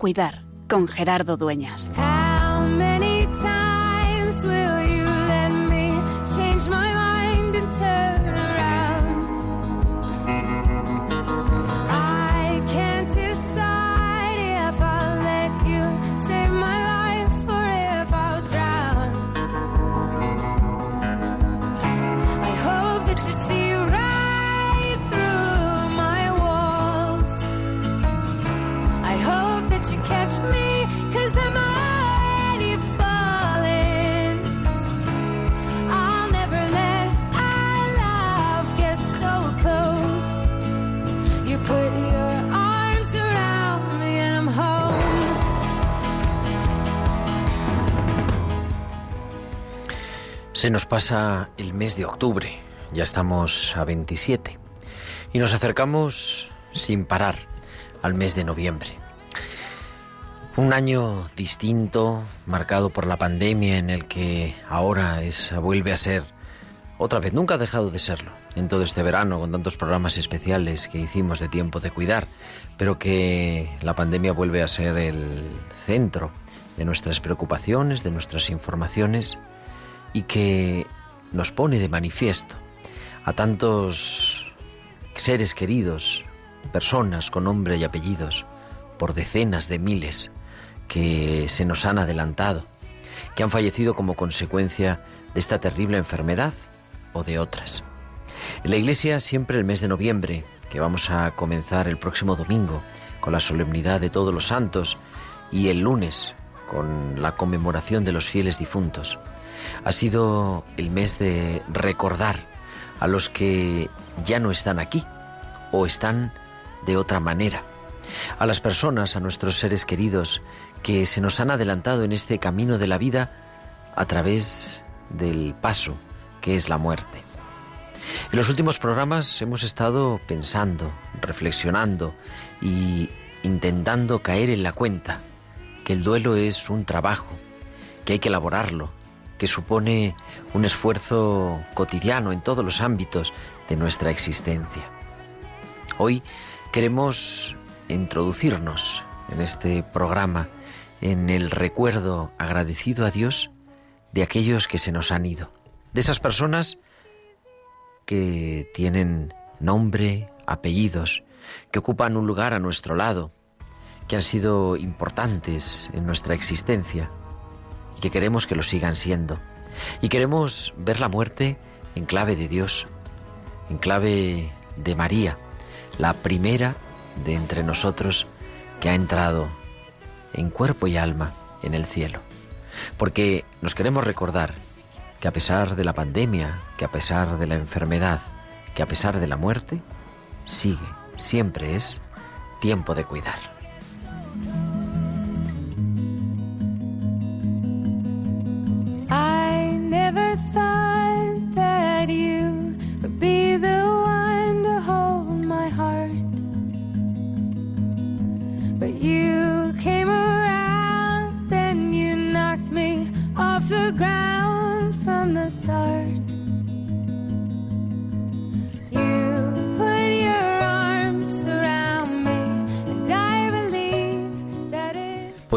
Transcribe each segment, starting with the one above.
cuidar con Gerardo Dueñas. Se nos pasa el mes de octubre, ya estamos a 27, y nos acercamos sin parar al mes de noviembre. Un año distinto, marcado por la pandemia, en el que ahora es, vuelve a ser otra vez, nunca ha dejado de serlo, en todo este verano, con tantos programas especiales que hicimos de tiempo de cuidar, pero que la pandemia vuelve a ser el centro de nuestras preocupaciones, de nuestras informaciones, y que nos pone de manifiesto a tantos seres queridos, personas con nombre y apellidos, por decenas de miles que se nos han adelantado, que han fallecido como consecuencia de esta terrible enfermedad o de otras. En la Iglesia siempre el mes de noviembre, que vamos a comenzar el próximo domingo con la solemnidad de todos los santos y el lunes con la conmemoración de los fieles difuntos, ha sido el mes de recordar a los que ya no están aquí o están de otra manera, a las personas, a nuestros seres queridos que se nos han adelantado en este camino de la vida a través del paso que es la muerte. En los últimos programas hemos estado pensando, reflexionando y intentando caer en la cuenta que el duelo es un trabajo, que hay que elaborarlo, que supone un esfuerzo cotidiano en todos los ámbitos de nuestra existencia. Hoy queremos introducirnos en este programa en el recuerdo agradecido a Dios de aquellos que se nos han ido, de esas personas que tienen nombre, apellidos, que ocupan un lugar a nuestro lado, que han sido importantes en nuestra existencia que queremos que lo sigan siendo. Y queremos ver la muerte en clave de Dios, en clave de María, la primera de entre nosotros que ha entrado en cuerpo y alma en el cielo. Porque nos queremos recordar que a pesar de la pandemia, que a pesar de la enfermedad, que a pesar de la muerte, sigue, siempre es tiempo de cuidar.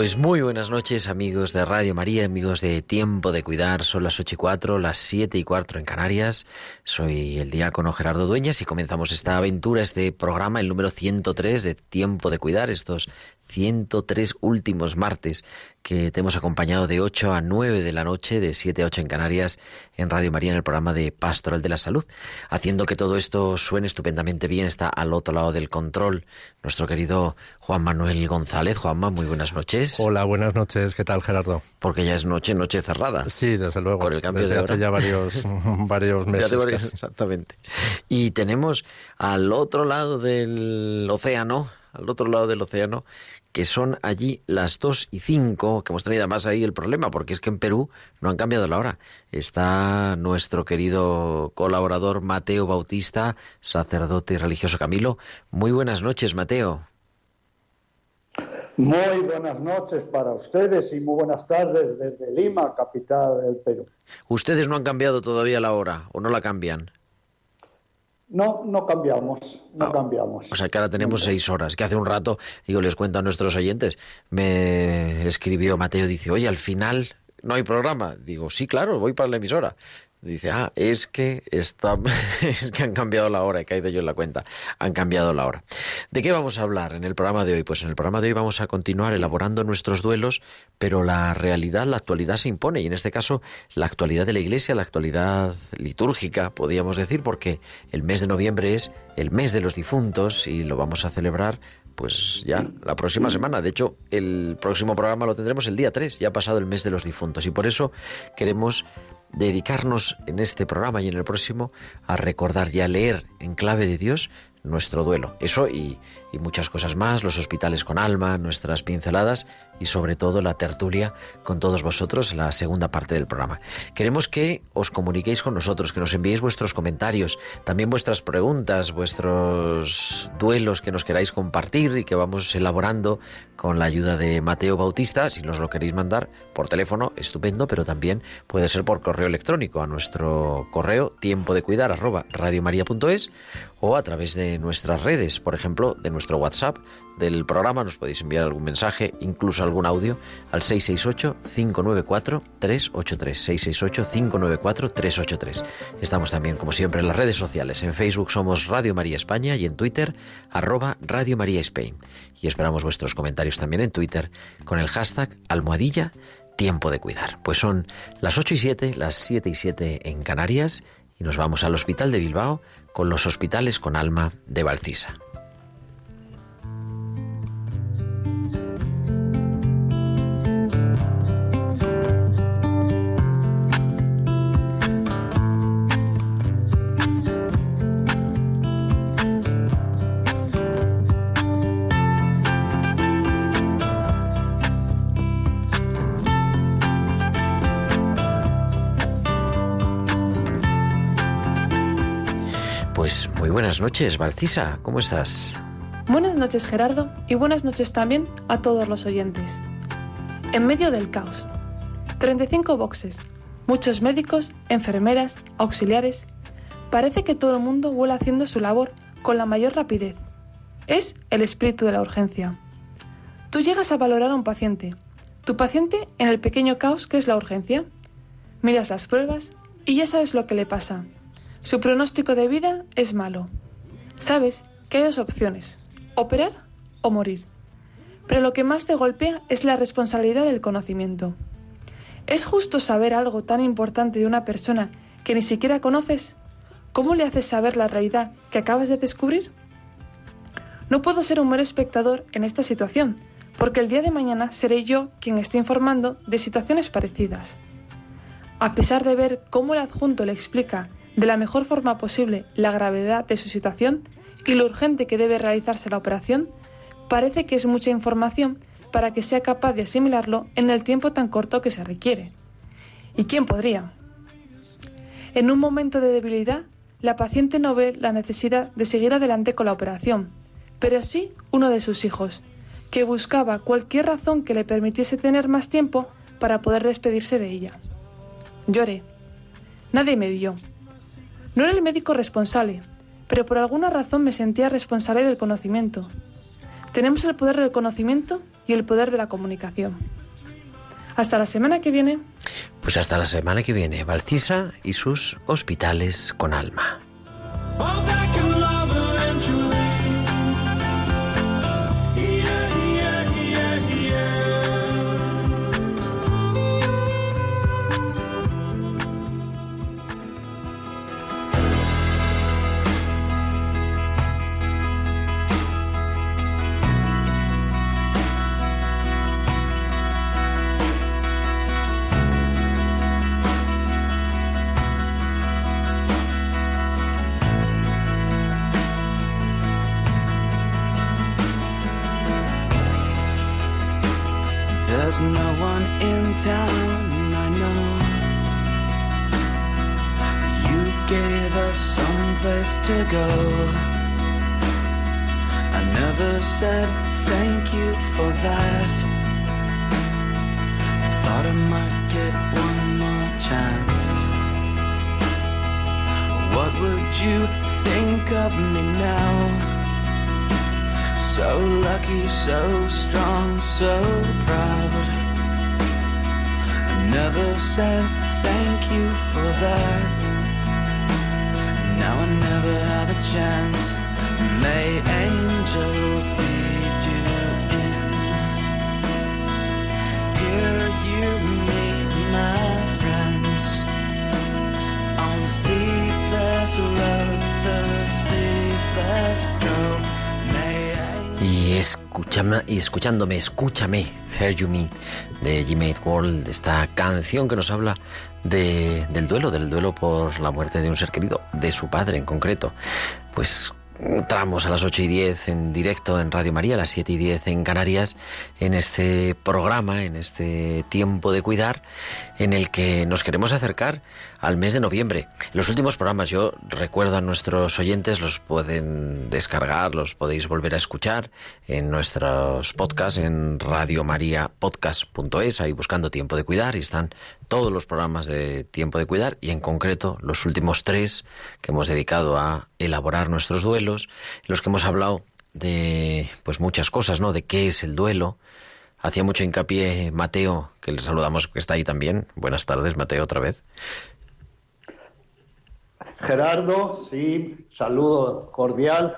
Pues muy buenas noches amigos de Radio María, amigos de Tiempo de Cuidar. Son las 8 y 4, las 7 y 4 en Canarias. Soy el diácono Gerardo Dueñas y comenzamos esta aventura, este programa, el número 103 de Tiempo de Cuidar, estos 103 últimos martes que te hemos acompañado de 8 a 9 de la noche, de 7 a 8 en Canarias, en Radio María, en el programa de Pastoral de la Salud. Haciendo que todo esto suene estupendamente bien, está al otro lado del control nuestro querido Juan Manuel González. Juanma, muy buenas noches. Hola, buenas noches. ¿Qué tal, Gerardo? Porque ya es noche, noche cerrada. Sí, desde luego. Con el cambio desde de hace hora. ya varios, varios Ya meses. te varios- exactamente. Y tenemos al otro lado del océano, al otro lado del océano, que son allí las 2 y 5, que hemos tenido además ahí el problema, porque es que en Perú no han cambiado la hora. Está nuestro querido colaborador Mateo Bautista, sacerdote y religioso Camilo. Muy buenas noches, Mateo. Muy buenas noches para ustedes y muy buenas tardes desde Lima, capital del Perú. ¿Ustedes no han cambiado todavía la hora o no la cambian? No, no cambiamos, no Ah, cambiamos. O sea que ahora tenemos seis horas. Que hace un rato, digo, les cuento a nuestros oyentes, me escribió Mateo, dice, oye, al final no hay programa. Digo, sí, claro, voy para la emisora. Dice, ah, es que está, es que han cambiado la hora, he caído yo en la cuenta, han cambiado la hora. ¿De qué vamos a hablar en el programa de hoy? Pues en el programa de hoy vamos a continuar elaborando nuestros duelos, pero la realidad, la actualidad se impone, y en este caso la actualidad de la Iglesia, la actualidad litúrgica, podríamos decir, porque el mes de noviembre es el mes de los difuntos y lo vamos a celebrar pues ya la próxima semana. De hecho, el próximo programa lo tendremos el día 3, ya ha pasado el mes de los difuntos. Y por eso queremos dedicarnos en este programa y en el próximo a recordar y a leer en clave de Dios nuestro duelo. Eso y, y muchas cosas más, los hospitales con alma, nuestras pinceladas y sobre todo la tertulia con todos vosotros la segunda parte del programa. Queremos que os comuniquéis con nosotros, que nos enviéis vuestros comentarios, también vuestras preguntas, vuestros duelos que nos queráis compartir y que vamos elaborando con la ayuda de Mateo Bautista. Si nos lo queréis mandar por teléfono, estupendo, pero también puede ser por correo electrónico a nuestro correo tiempo de cuidar arroba radiomaria.es o a través de nuestras redes, por ejemplo, de nuestro WhatsApp del programa, nos podéis enviar algún mensaje, incluso algún audio, al 668-594-383. 668-594-383. Estamos también, como siempre, en las redes sociales. En Facebook somos Radio María España y en Twitter, arroba Radio María Spain. Y esperamos vuestros comentarios también en Twitter con el hashtag almohadilla tiempo de cuidar. Pues son las 8 y 7, las 7 y 7 en Canarias y nos vamos al Hospital de Bilbao con los hospitales con alma de Valcisa. Buenas noches, Valcisa, ¿cómo estás? Buenas noches Gerardo y buenas noches también a todos los oyentes. En medio del caos. 35 boxes, muchos médicos, enfermeras, auxiliares. Parece que todo el mundo vuela haciendo su labor con la mayor rapidez. Es el espíritu de la urgencia. Tú llegas a valorar a un paciente, tu paciente en el pequeño caos que es la urgencia. Miras las pruebas y ya sabes lo que le pasa. Su pronóstico de vida es malo. Sabes que hay dos opciones, operar o morir. Pero lo que más te golpea es la responsabilidad del conocimiento. ¿Es justo saber algo tan importante de una persona que ni siquiera conoces? ¿Cómo le haces saber la realidad que acabas de descubrir? No puedo ser un mero espectador en esta situación, porque el día de mañana seré yo quien esté informando de situaciones parecidas. A pesar de ver cómo el adjunto le explica de la mejor forma posible la gravedad de su situación y lo urgente que debe realizarse la operación, parece que es mucha información para que sea capaz de asimilarlo en el tiempo tan corto que se requiere. ¿Y quién podría? En un momento de debilidad, la paciente no ve la necesidad de seguir adelante con la operación, pero sí uno de sus hijos, que buscaba cualquier razón que le permitiese tener más tiempo para poder despedirse de ella. Lloré. Nadie me vio. No era el médico responsable, pero por alguna razón me sentía responsable del conocimiento. Tenemos el poder del conocimiento y el poder de la comunicación. Hasta la semana que viene. Pues hasta la semana que viene, Valcisa y sus hospitales con alma. Place go. I never said thank you for that. I thought I might get one more chance. What would you think of me now? So lucky, so strong, so proud. I never said thank you for that. Now I never have a chance. May angels lead you in. Here you meet my friends on sleepless roads, escúchame, escuchándome, escúchame, Hear You Me, de Jimmy World, esta canción que nos habla de, del duelo, del duelo por la muerte de un ser querido, de su padre en concreto. Pues entramos a las 8 y 10 en directo en Radio María, a las 7 y 10 en Canarias, en este programa, en este tiempo de cuidar, en el que nos queremos acercar al mes de noviembre. Los últimos programas, yo recuerdo a nuestros oyentes, los pueden descargar, los podéis volver a escuchar en nuestros podcasts, en radiomariapodcast.es, ahí buscando tiempo de cuidar, y están todos los programas de tiempo de cuidar, y en concreto los últimos tres que hemos dedicado a elaborar nuestros duelos, los que hemos hablado de pues muchas cosas, ¿no? De qué es el duelo. Hacía mucho hincapié Mateo, que le saludamos, que está ahí también. Buenas tardes, Mateo, otra vez. Gerardo, sí, saludo cordial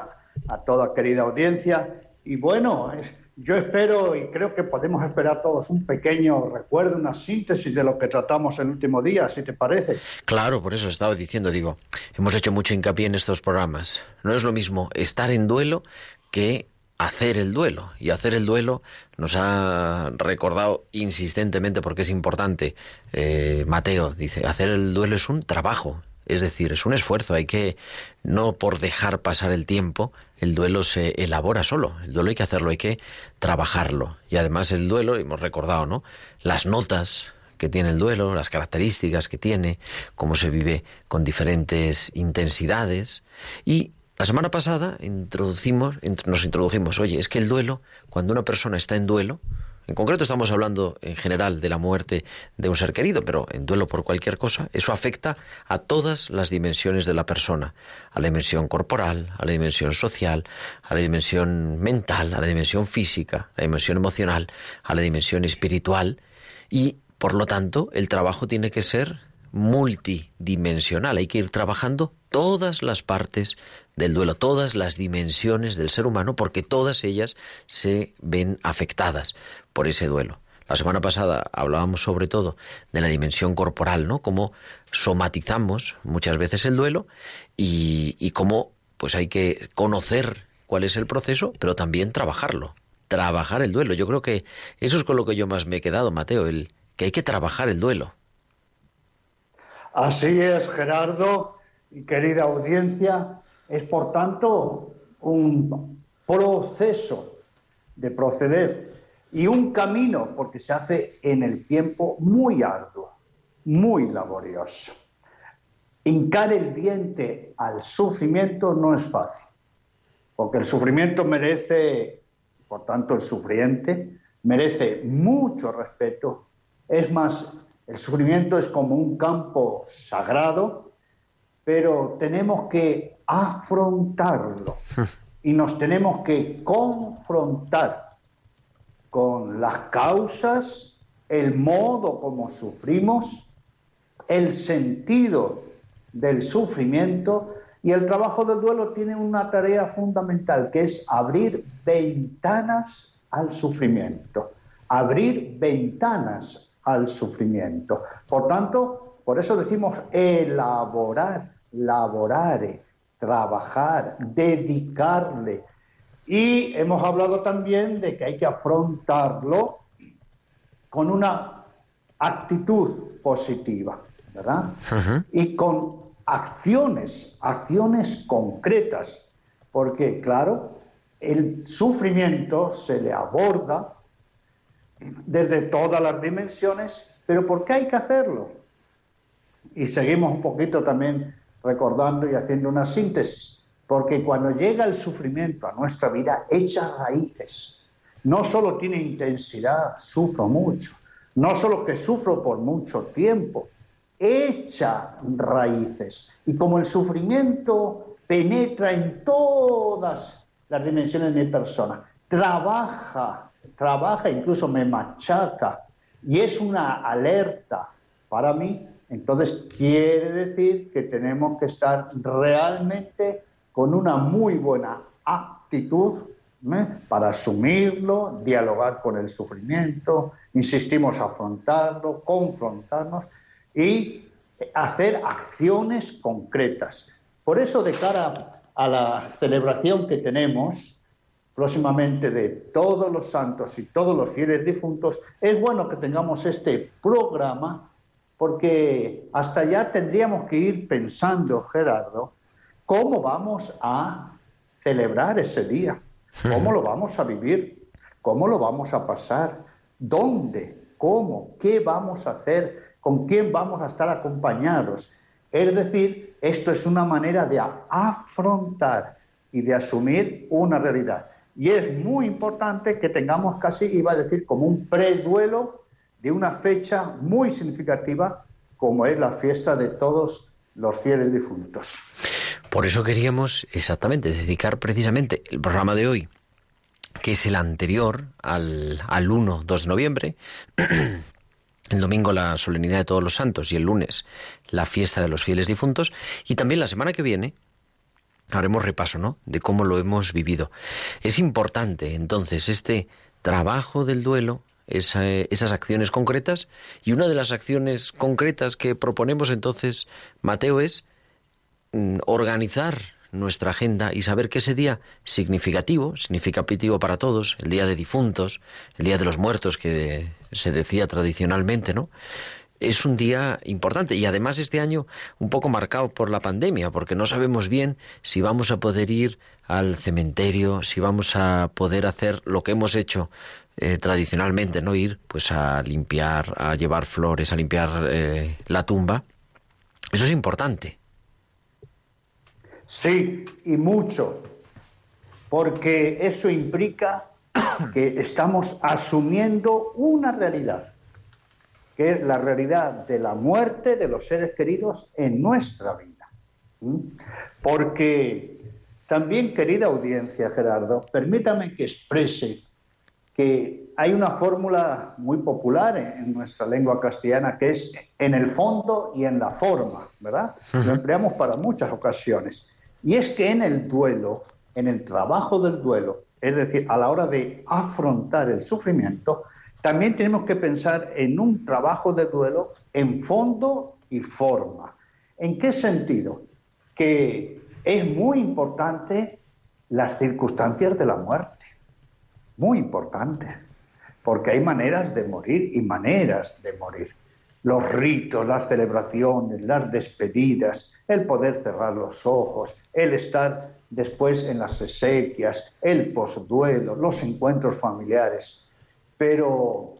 a toda querida audiencia. Y bueno, yo espero y creo que podemos esperar todos un pequeño recuerdo, una síntesis de lo que tratamos el último día, si te parece. Claro, por eso estaba diciendo, digo, hemos hecho mucho hincapié en estos programas. No es lo mismo estar en duelo que hacer el duelo. Y hacer el duelo nos ha recordado insistentemente, porque es importante, eh, Mateo, dice, hacer el duelo es un trabajo. Es decir, es un esfuerzo, hay que, no por dejar pasar el tiempo, el duelo se elabora solo, el duelo hay que hacerlo, hay que trabajarlo. Y además el duelo, hemos recordado, ¿no? Las notas, que tiene el duelo, las características que tiene, cómo se vive con diferentes intensidades. Y la semana pasada introducimos, int- nos introdujimos, oye, es que el duelo, cuando una persona está en duelo, en concreto estamos hablando en general de la muerte de un ser querido, pero en duelo por cualquier cosa, eso afecta a todas las dimensiones de la persona, a la dimensión corporal, a la dimensión social, a la dimensión mental, a la dimensión física, a la dimensión emocional, a la dimensión espiritual y por lo tanto el trabajo tiene que ser multidimensional, hay que ir trabajando todas las partes del duelo, todas las dimensiones del ser humano, porque todas ellas se ven afectadas por ese duelo. La semana pasada hablábamos sobre todo de la dimensión corporal, ¿no? Cómo somatizamos muchas veces el duelo y, cómo pues hay que conocer cuál es el proceso, pero también trabajarlo, trabajar el duelo. Yo creo que eso es con lo que yo más me he quedado, Mateo, el que hay que trabajar el duelo. Así es, Gerardo y querida audiencia, es por tanto un proceso de proceder y un camino, porque se hace en el tiempo muy arduo, muy laborioso. Hincar el diente al sufrimiento no es fácil, porque el sufrimiento merece, por tanto el sufriente, merece mucho respeto. Es más, el sufrimiento es como un campo sagrado, pero tenemos que afrontarlo. Y nos tenemos que confrontar con las causas, el modo como sufrimos, el sentido del sufrimiento y el trabajo del duelo tiene una tarea fundamental que es abrir ventanas al sufrimiento, abrir ventanas al sufrimiento. Por tanto, por eso decimos elaborar, laborare, trabajar, dedicarle. Y hemos hablado también de que hay que afrontarlo con una actitud positiva, ¿verdad? Y con acciones, acciones concretas, porque claro, el sufrimiento se le aborda desde todas las dimensiones, pero ¿por qué hay que hacerlo? Y seguimos un poquito también recordando y haciendo una síntesis, porque cuando llega el sufrimiento a nuestra vida, echa raíces. No solo tiene intensidad, sufro mucho, no solo que sufro por mucho tiempo, echa raíces. Y como el sufrimiento penetra en todas las dimensiones de mi persona, trabaja, trabaja, incluso me machaca, y es una alerta para mí, entonces quiere decir que tenemos que estar realmente con una muy buena actitud ¿eh? para asumirlo, dialogar con el sufrimiento, insistimos afrontarlo, confrontarnos y hacer acciones concretas. Por eso, de cara a la celebración que tenemos próximamente de todos los santos y todos los fieles difuntos, es bueno que tengamos este programa porque hasta allá tendríamos que ir pensando, Gerardo, cómo vamos a celebrar ese día, cómo lo vamos a vivir, cómo lo vamos a pasar, dónde, cómo, qué vamos a hacer, con quién vamos a estar acompañados. Es decir, esto es una manera de afrontar y de asumir una realidad. Y es muy importante que tengamos casi, iba a decir, como un preduelo de una fecha muy significativa como es la fiesta de todos los fieles difuntos. Por eso queríamos exactamente dedicar precisamente el programa de hoy, que es el anterior al, al 1-2 de noviembre, el domingo la solemnidad de todos los santos y el lunes la fiesta de los fieles difuntos, y también la semana que viene haremos repaso, ¿no? De cómo lo hemos vivido. Es importante entonces este trabajo del duelo, esa, esas acciones concretas, y una de las acciones concretas que proponemos entonces, Mateo, es mm, organizar nuestra agenda y saber que ese día significativo, significativo para todos, el día de difuntos, el día de los muertos que se decía tradicionalmente, ¿no? Es un día importante y además este año un poco marcado por la pandemia, porque no sabemos bien si vamos a poder ir al cementerio, si vamos a poder hacer lo que hemos hecho eh, tradicionalmente, no ir pues a limpiar, a llevar flores, a limpiar eh, la tumba. Eso es importante. Sí, y mucho, porque eso implica que estamos asumiendo una realidad, que es la realidad de la muerte de los seres queridos en nuestra vida. ¿Mm? Porque también, querida audiencia, Gerardo, permítame que exprese que hay una fórmula muy popular en, nuestra lengua castellana que es en el fondo y en la forma, ¿verdad? Lo empleamos para muchas ocasiones. Y es que en el duelo, en el trabajo del duelo, es decir, a la hora de afrontar el sufrimiento, también tenemos que pensar en un trabajo de duelo en fondo y forma. ¿En qué sentido? Que es muy importante las circunstancias de la muerte muy importante, porque hay maneras de morir y maneras de morir. Los ritos, las celebraciones, las despedidas, el poder cerrar los ojos, el estar después en las exequias, el posduelo, los encuentros familiares. Pero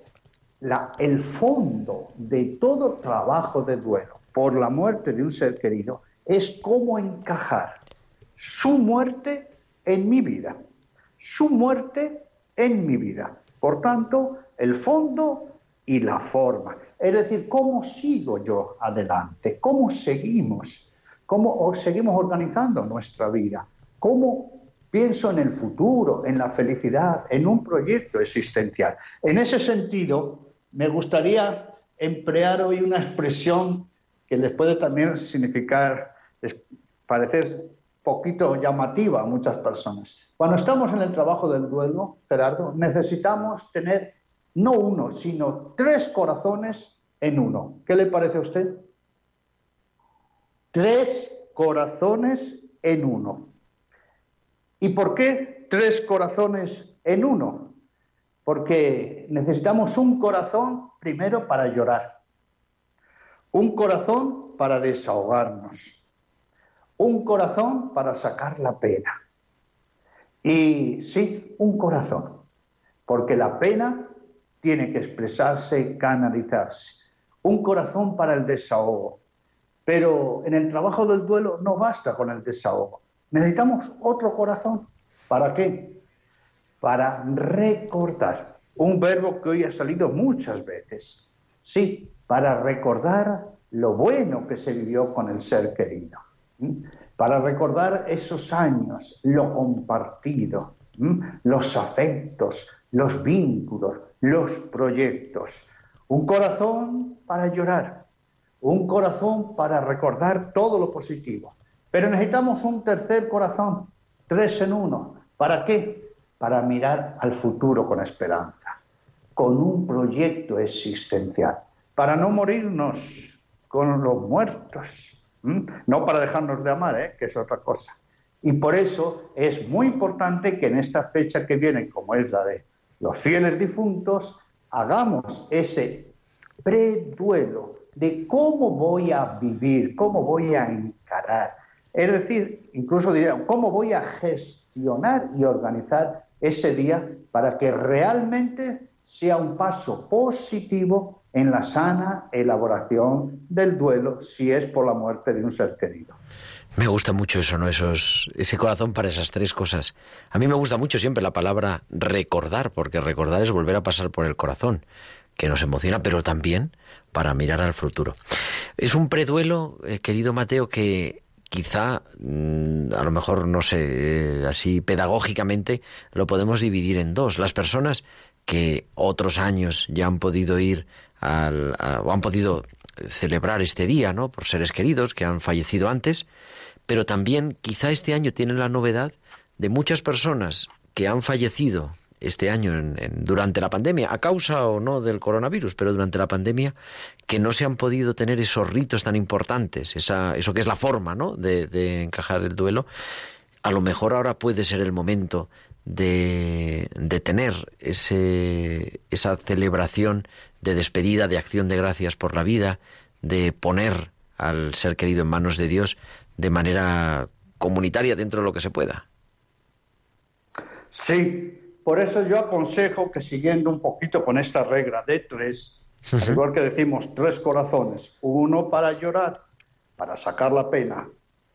el fondo de todo trabajo de duelo por la muerte de un ser querido es cómo encajar su muerte en mi vida, su muerte en mi vida. Por tanto, el fondo y la forma. Es decir, cómo sigo yo adelante, cómo seguimos, cómo seguimos organizando nuestra vida, cómo pienso en el futuro, en la felicidad, en un proyecto existencial. En ese sentido, me gustaría emplear hoy una expresión que les puede también significar, parecer poquito llamativa a muchas personas. Cuando estamos en el trabajo del duelo, Gerardo, necesitamos tener no uno, sino tres corazones en uno. ¿Qué le parece a usted? Tres corazones en uno. ¿Y por qué tres corazones en uno? Porque necesitamos un corazón primero para llorar, un corazón para desahogarnos, un corazón para sacar la pena. Y sí, un corazón, porque la pena tiene que expresarse, canalizarse. Un corazón para el desahogo. Pero en el trabajo del duelo no basta con el desahogo. Necesitamos otro corazón. ¿Para qué? Para recordar. Un verbo que hoy ha salido muchas veces. Sí, para recordar lo bueno que se vivió con el ser querido. ¿m? Para recordar esos años, lo compartido, ¿m? los afectos, los vínculos, los proyectos. Un corazón para llorar, un corazón para recordar todo lo positivo. Pero necesitamos un tercer corazón, tres en uno. ¿Para qué? Para mirar al futuro con esperanza, con un proyecto existencial, para no morirnos con los muertos, no para dejarnos de amar, ¿eh? que es otra cosa. Y por eso es muy importante que en esta fecha que viene, como es la de los fieles difuntos, hagamos ese preduelo de cómo voy a vivir, cómo voy a encarar. Es decir, incluso diría, cómo voy a gestionar y organizar ese día para que realmente sea un paso positivo en la sana elaboración del duelo si es por la muerte de un ser querido. Me gusta mucho eso, ¿no? Esos, ese corazón para esas tres cosas. A mí me gusta mucho siempre la palabra recordar, porque recordar es volver a pasar por el corazón, que nos emociona, pero también para mirar al futuro. Es un preduelo, eh, querido Mateo, que quizá, mm, a lo mejor, no sé, eh, así pedagógicamente, lo podemos dividir en dos. Las personas que otros años ya han podido ir al, o han podido celebrar este día, ¿no? Por seres queridos que han fallecido antes, pero también quizá este año tienen la novedad de muchas personas que han fallecido este año en- durante la pandemia, a causa o no del coronavirus, pero durante la pandemia, que no se han podido tener esos ritos tan importantes, esa, eso que es la forma ¿no? de, de encajar el duelo, a lo mejor ahora puede ser el momento de, de tener ese, esa celebración de despedida, de acción de gracias por la vida, de poner al ser querido en manos de Dios de manera comunitaria dentro de lo que se pueda. Sí, por eso yo aconsejo que siguiendo un poquito con esta regla de tres, al igual que decimos tres corazones, uno para llorar, para sacar la pena,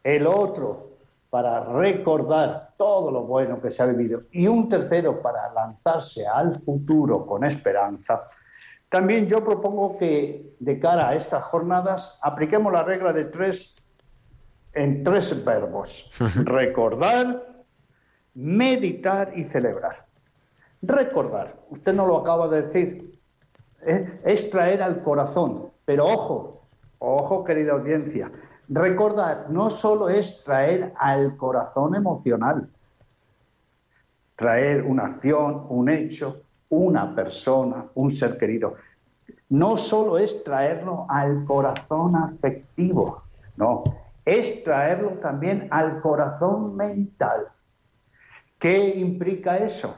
el otro para recordar todo lo bueno que se ha vivido y un tercero para lanzarse al futuro con esperanza, también yo propongo que de cara a estas jornadas apliquemos la regla de tres en tres verbos. Recordar, meditar y celebrar. Recordar, usted no lo acaba de decir, es traer al corazón, pero ojo, ojo querida audiencia, recordar no solo es traer al corazón emocional, traer una acción, un hecho, una persona, un ser querido. No solo es traerlo al corazón afectivo, no, es traerlo también al corazón mental. ¿Qué implica eso?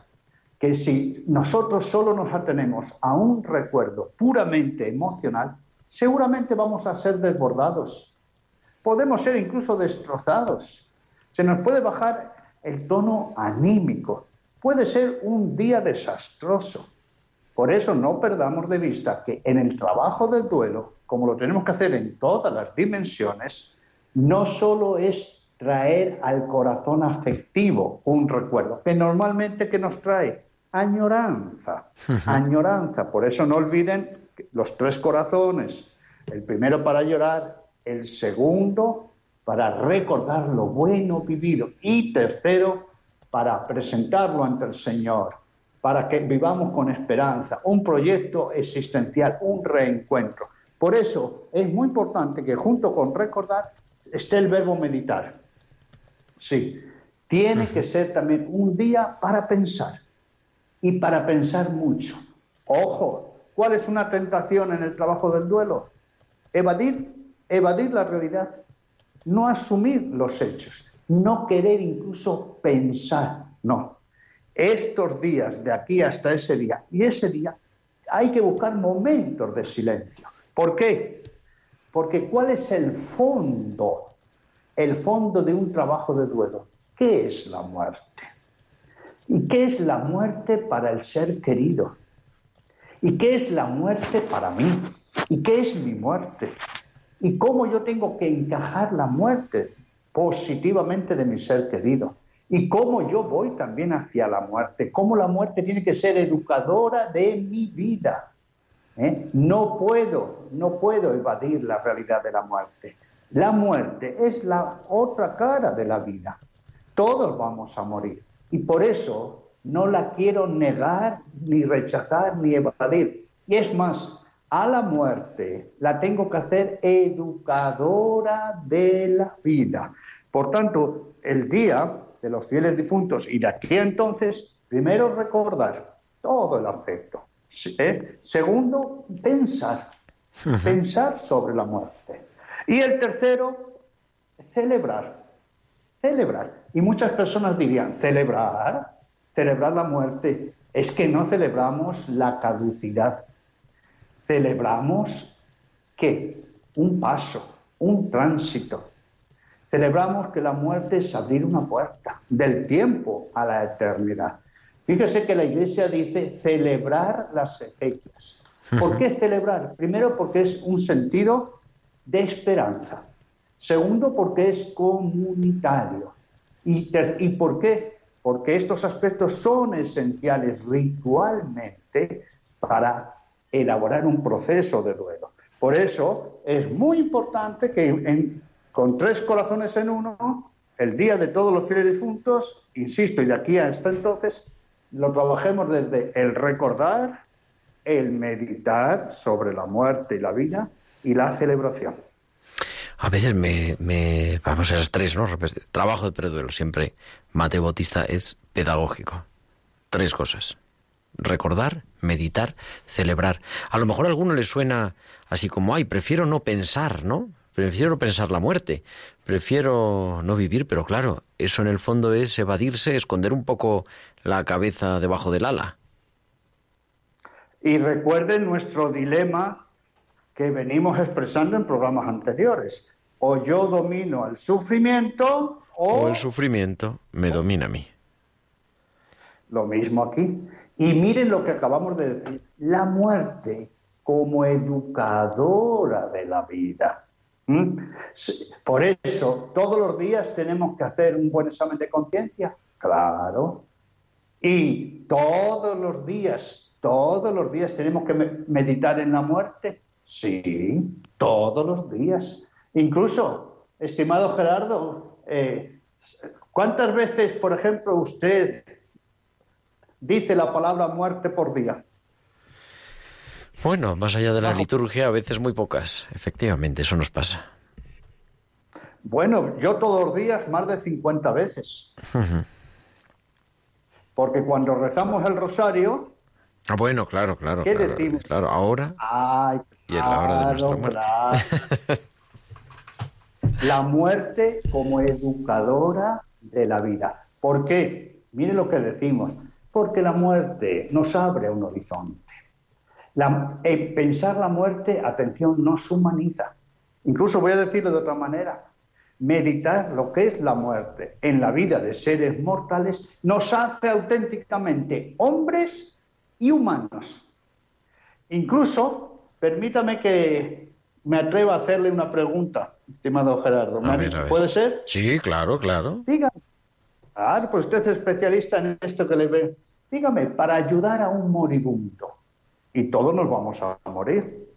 Que si nosotros solo nos atenemos a un recuerdo puramente emocional, seguramente vamos a ser desbordados. Podemos ser incluso destrozados. Se nos puede bajar el tono anímico. Puede ser un día desastroso. Por eso no perdamos de vista que en el trabajo del duelo, como lo tenemos que hacer en todas las dimensiones, no solo es traer al corazón afectivo un recuerdo, que normalmente que nos trae añoranza, añoranza. Por eso no olviden los tres corazones, el primero para llorar, el segundo para recordar lo bueno vivido y tercero para presentarlo ante el Señor, para que vivamos con esperanza, un proyecto existencial, un reencuentro. Por eso es muy importante que junto con recordar esté el verbo meditar. Sí, tiene que ser también un día para pensar y para pensar mucho. Ojo, ¿cuál es una tentación en el trabajo del duelo? Evadir, evadir la realidad, no asumir los hechos, no querer incluso pensar, no. Estos días, de aquí hasta ese día, y ese día, hay que buscar momentos de silencio. ¿Por qué? Porque ¿cuál es el fondo? El fondo de un trabajo de duelo. ¿Qué es la muerte? ¿Y qué es la muerte para el ser querido? ¿Y qué es la muerte para mí? ¿Y qué es mi muerte? ¿Y cómo yo tengo que encajar la muerte positivamente de mi ser querido? ¿Y cómo yo voy también hacia la muerte? ¿Cómo la muerte tiene que ser educadora de mi vida? ¿Eh? No puedo, no puedo evadir la realidad de la muerte. La muerte es la otra cara de la vida. Todos vamos a morir. Y por eso no la quiero negar, ni rechazar, ni evadir. Y es más, a la muerte la tengo que hacer educadora de la vida. Por tanto, el día de los fieles difuntos y de aquí entonces, primero recordar todo el afecto. ¿eh? Segundo, pensar, pensar sobre la muerte. Y el tercero, celebrar, celebrar. Y muchas personas dirían, celebrar, celebrar la muerte. Es que no celebramos la caducidad, celebramos que un paso, un tránsito. Celebramos que la muerte es abrir una puerta del tiempo a la eternidad. Fíjese que la iglesia dice celebrar las exequias. ¿Por qué celebrar? Primero porque es un sentido de esperanza. Segundo porque es comunitario. ¿Y, ¿Y por qué? Porque estos aspectos son esenciales ritualmente para elaborar un proceso de duelo. Por eso es muy importante que en, con tres corazones en uno, el día de todos los fieles difuntos, insisto, y de aquí hasta entonces, lo trabajemos desde el recordar, el meditar sobre la muerte y la vida y la celebración. A veces me, vamos a esas tres, ¿no? Trabajo de preduelo, siempre Mateo Bautista es pedagógico. Tres cosas. Recordar, meditar, celebrar. A lo mejor a alguno le suena así como, ay, prefiero no pensar, ¿no? Prefiero pensar la muerte, prefiero no vivir, pero claro, eso en el fondo es evadirse, esconder un poco la cabeza debajo del ala. Y recuerden nuestro dilema que venimos expresando en programas anteriores. O yo domino el sufrimiento o... O el sufrimiento me domina a mí. Lo mismo aquí. Y miren lo que acabamos de decir. La muerte como educadora de la vida. ¿Mm? Por eso, todos los días tenemos que hacer un buen examen de conciencia. Claro. Y todos los días, todos los días tenemos que me- meditar en la muerte. Sí, todos los días. Incluso, estimado Gerardo, eh, ¿cuántas veces, por ejemplo, usted dice la palabra muerte por día? Bueno, más allá de la liturgia, a veces muy pocas. Efectivamente, eso nos pasa. Bueno, yo todos los días más de 50 veces. Porque cuando rezamos el rosario, Ah, bueno, claro, claro. ¿Qué claro, decimos? claro, ahora ¡ay! Y en la hora de nuestra muerte. claro. La muerte como educadora de la vida. ¿Por qué? Mire lo que decimos. Porque la muerte nos abre un horizonte. Pensar la muerte, atención, nos humaniza. Incluso voy a decirlo de otra manera. Meditar lo que es la muerte en la vida de seres mortales nos hace auténticamente hombres y humanos. Incluso, permítame que me atreva a hacerle una pregunta, estimado Gerardo. A ver, a ver. ¿Puede ser? Sí, claro, claro. Dígame. Ah, pues usted es especialista en esto que le ve. Dígame, para ayudar a un moribundo, y todos nos vamos a morir,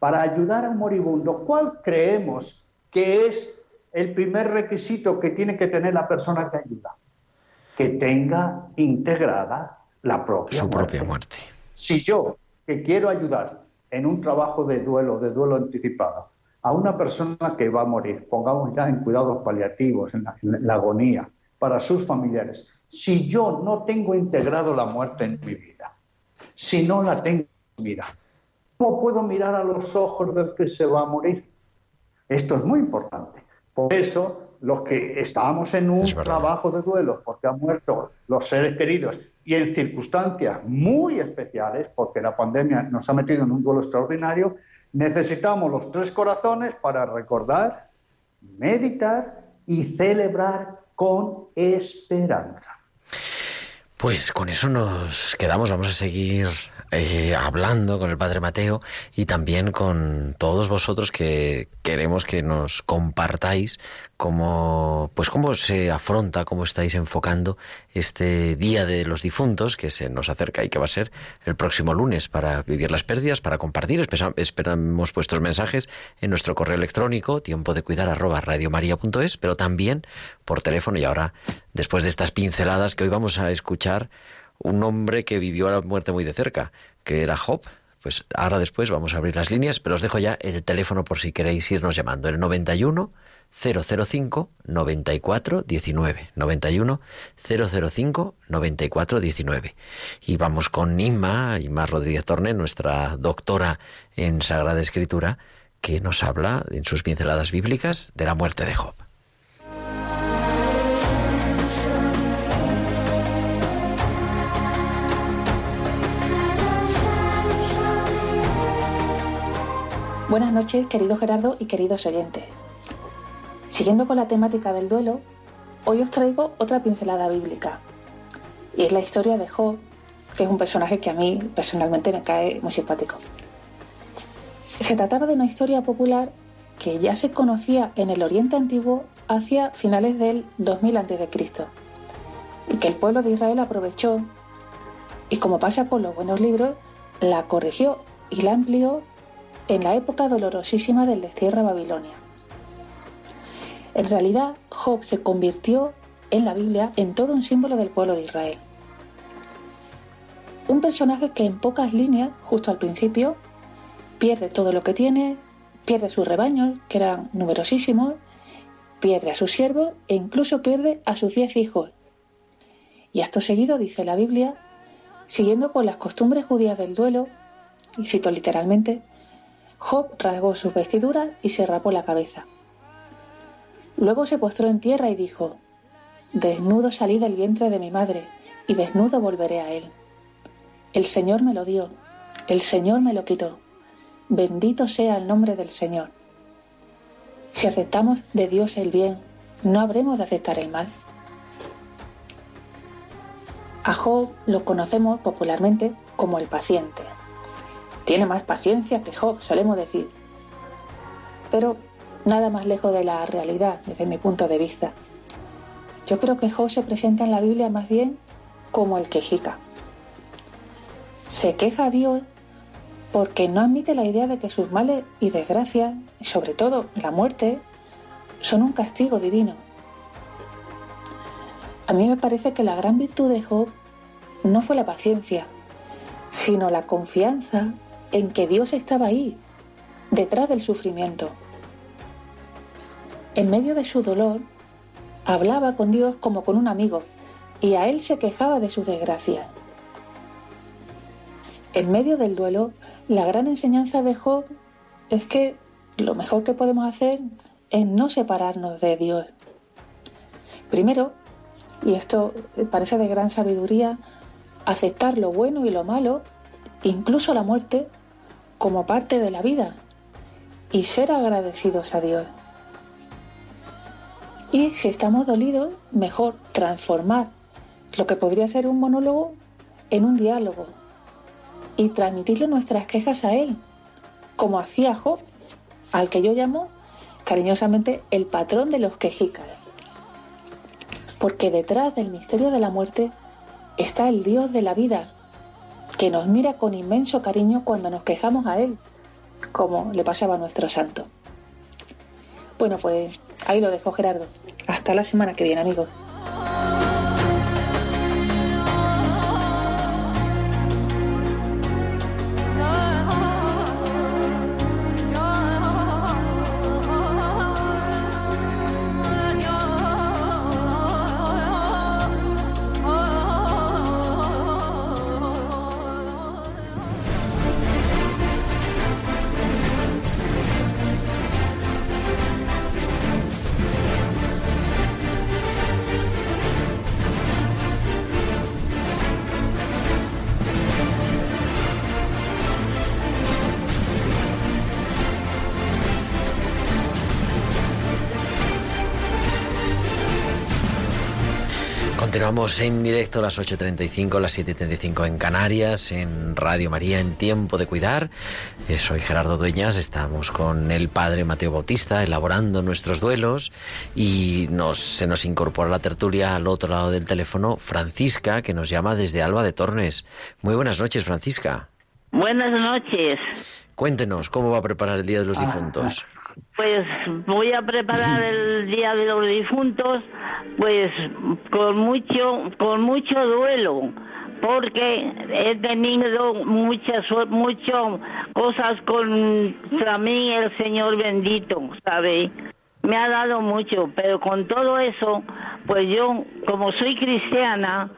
para ayudar a un moribundo, ¿cuál creemos que es el primer requisito que tiene que tener la persona que ayuda? Que tenga integrada la propia Su muerte. propia muerte. Si yo, que quiero ayudar en un trabajo de duelo, de duelo anticipado, a una persona que va a morir, pongamos ya en cuidados paliativos, en la, en la agonía, para sus familiares, si yo no tengo integrado la muerte en mi vida, si no la tengo, mira, ¿cómo puedo mirar a los ojos del que se va a morir? Esto es muy importante. Por eso, los que estábamos en un Es trabajo de duelo, porque han muerto los seres queridos y en circunstancias muy especiales, porque la pandemia nos ha metido en un duelo extraordinario, necesitamos los tres corazones para recordar, meditar y celebrar con esperanza. Pues con eso nos quedamos. Vamos a seguir eh, hablando con el Padre Mateo y también con todos vosotros que queremos que nos compartáis cómo, pues cómo se afronta, cómo estáis enfocando este Día de los Difuntos que se nos acerca y que va a ser el próximo lunes para vivir las pérdidas, para compartir. Esperamos vuestros mensajes en nuestro correo electrónico, tiempo de cuidar arroba radiomaria.es, pero también por teléfono. Y ahora, después de estas pinceladas que hoy vamos a escuchar, un hombre que vivió la muerte muy de cerca, que era Job. Pues ahora después vamos a abrir las líneas, pero os dejo ya el teléfono por si queréis irnos llamando. El 91 005 94 19. 91 005 94 19. Y vamos con Inma, Inma Rodríguez Torne, nuestra doctora en Sagrada Escritura, que nos habla en sus pinceladas bíblicas de la muerte de Job. Buenas noches, querido Gerardo y queridos oyentes. Siguiendo con la temática del duelo, hoy os traigo otra pincelada bíblica. Y es la historia de Job, que es un personaje que a mí personalmente me cae muy simpático. Se trataba de una historia popular que ya se conocía en el Oriente Antiguo hacia finales del 2000 a.C. y que el pueblo de Israel aprovechó y como pasa con los buenos libros, la corrigió y la amplió en la época dolorosísima del destierro a Babilonia. En realidad, Job se convirtió en la Biblia en todo un símbolo del pueblo de Israel. Un personaje que en pocas líneas, justo al principio, pierde todo lo que tiene, pierde sus rebaños, que eran numerosísimos, pierde a sus siervos e incluso pierde a sus diez hijos. Y acto seguido, dice la Biblia, siguiendo con las costumbres judías del duelo, y cito literalmente, Job rasgó sus vestiduras y se rapó la cabeza. Luego se postró en tierra y dijo, Desnudo salí del vientre de mi madre, y desnudo volveré a él. El Señor me lo dio, el Señor me lo quitó. Bendito sea el nombre del Señor. Si aceptamos de Dios el bien, no habremos de aceptar el mal. A Job lo conocemos popularmente como el paciente. Tiene más paciencia que Job, solemos decir. Pero nada más lejos de la realidad desde mi punto de vista. Yo creo que Job se presenta en la Biblia más bien como el quejica. Se queja a Dios porque no admite la idea de que sus males y desgracias, y sobre todo la muerte, son un castigo divino. A mí me parece que la gran virtud de Job no fue la paciencia, sino la confianza en que Dios estaba ahí, detrás del sufrimiento. En medio de su dolor, hablaba con Dios como con un amigo y a él se quejaba de sus desgracias. En medio del duelo, la gran enseñanza de Job es que lo mejor que podemos hacer es no separarnos de Dios. Primero, y esto parece de gran sabiduría, aceptar lo bueno y lo malo, incluso la muerte, como parte de la vida y ser agradecidos a Dios. Y si estamos dolidos, mejor transformar lo que podría ser un monólogo en un diálogo y transmitirle nuestras quejas a Él, como hacía Job, al que yo llamo cariñosamente el patrón de los quejicas. Porque detrás del misterio de la muerte está el Dios de la vida, que nos mira con inmenso cariño cuando nos quejamos a Él, como le pasaba a nuestro santo. Bueno, pues ahí lo dejo Gerardo. Hasta la semana que viene, amigos. En directo a las 8.35, las 7.35 en Canarias, en Radio María, en Tiempo de Cuidar. Eh, soy Gerardo Dueñas, estamos con el padre Mateo Bautista elaborando nuestros duelos y nos, se nos incorpora la tertulia al otro lado del teléfono Francisca, que nos llama desde Alba de Tornes. Muy buenas noches, Francisca. Buenas noches. Cuéntenos, ¿cómo va a preparar el Día de los Difuntos? Pues voy a preparar el Día de los Difuntos, pues con mucho, con mucho duelo, porque he tenido muchas, mucho cosas contra mí el Señor bendito, ¿sabe? Me ha dado mucho, pero con todo eso, pues yo, como soy cristiana,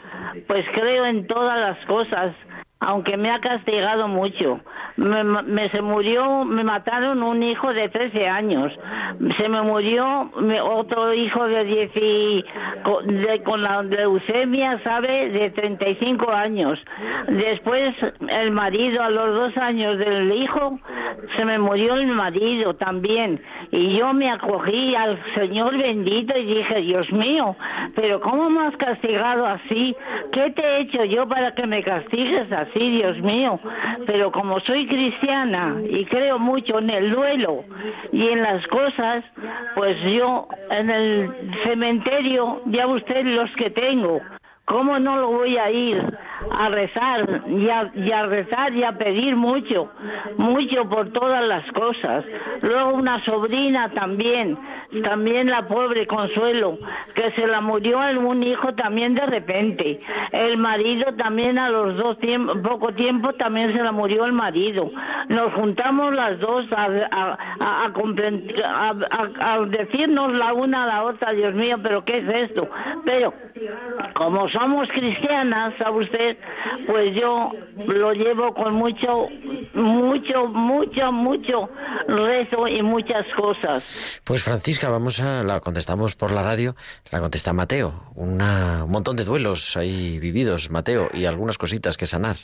pues creo en todas las cosas aunque me ha castigado mucho. Me, me- se murió, me mataron un hijo de 13 años. Se me murió otro hijo de 10 y- de- con la leucemia, ¿sabe? De 35 años. Después el marido, a los dos años del hijo, se me murió el marido también. Y yo me acogí al Señor bendito y dije, Dios mío, pero ¿cómo me has castigado así? ¿Qué te he hecho yo para que me castigues así, Dios mío? Pero como soy cristiana y creo mucho en el duelo y en las cosas, pues yo en el cementerio, ya usted los que tengo, ¿Cómo no lo voy a ir a rezar y a, rezar y a pedir mucho, mucho por todas las cosas? Luego una sobrina también, también la pobre Consuelo, que se la murió un hijo también de repente. El marido también a los dos tiempos, poco tiempo también se la murió el marido. Nos juntamos las dos a- a decirnos la una a la otra, Dios mío, pero ¿qué es esto? Pero como somos cristianas, ¿sabe usted? Pues yo lo llevo con mucho, mucho, mucho, mucho rezo y muchas cosas. Pues Francisca, vamos a la contestamos por la radio, la contesta Mateo. Una- un montón de duelos ahí vividos, Mateo, y algunas cositas que sanar.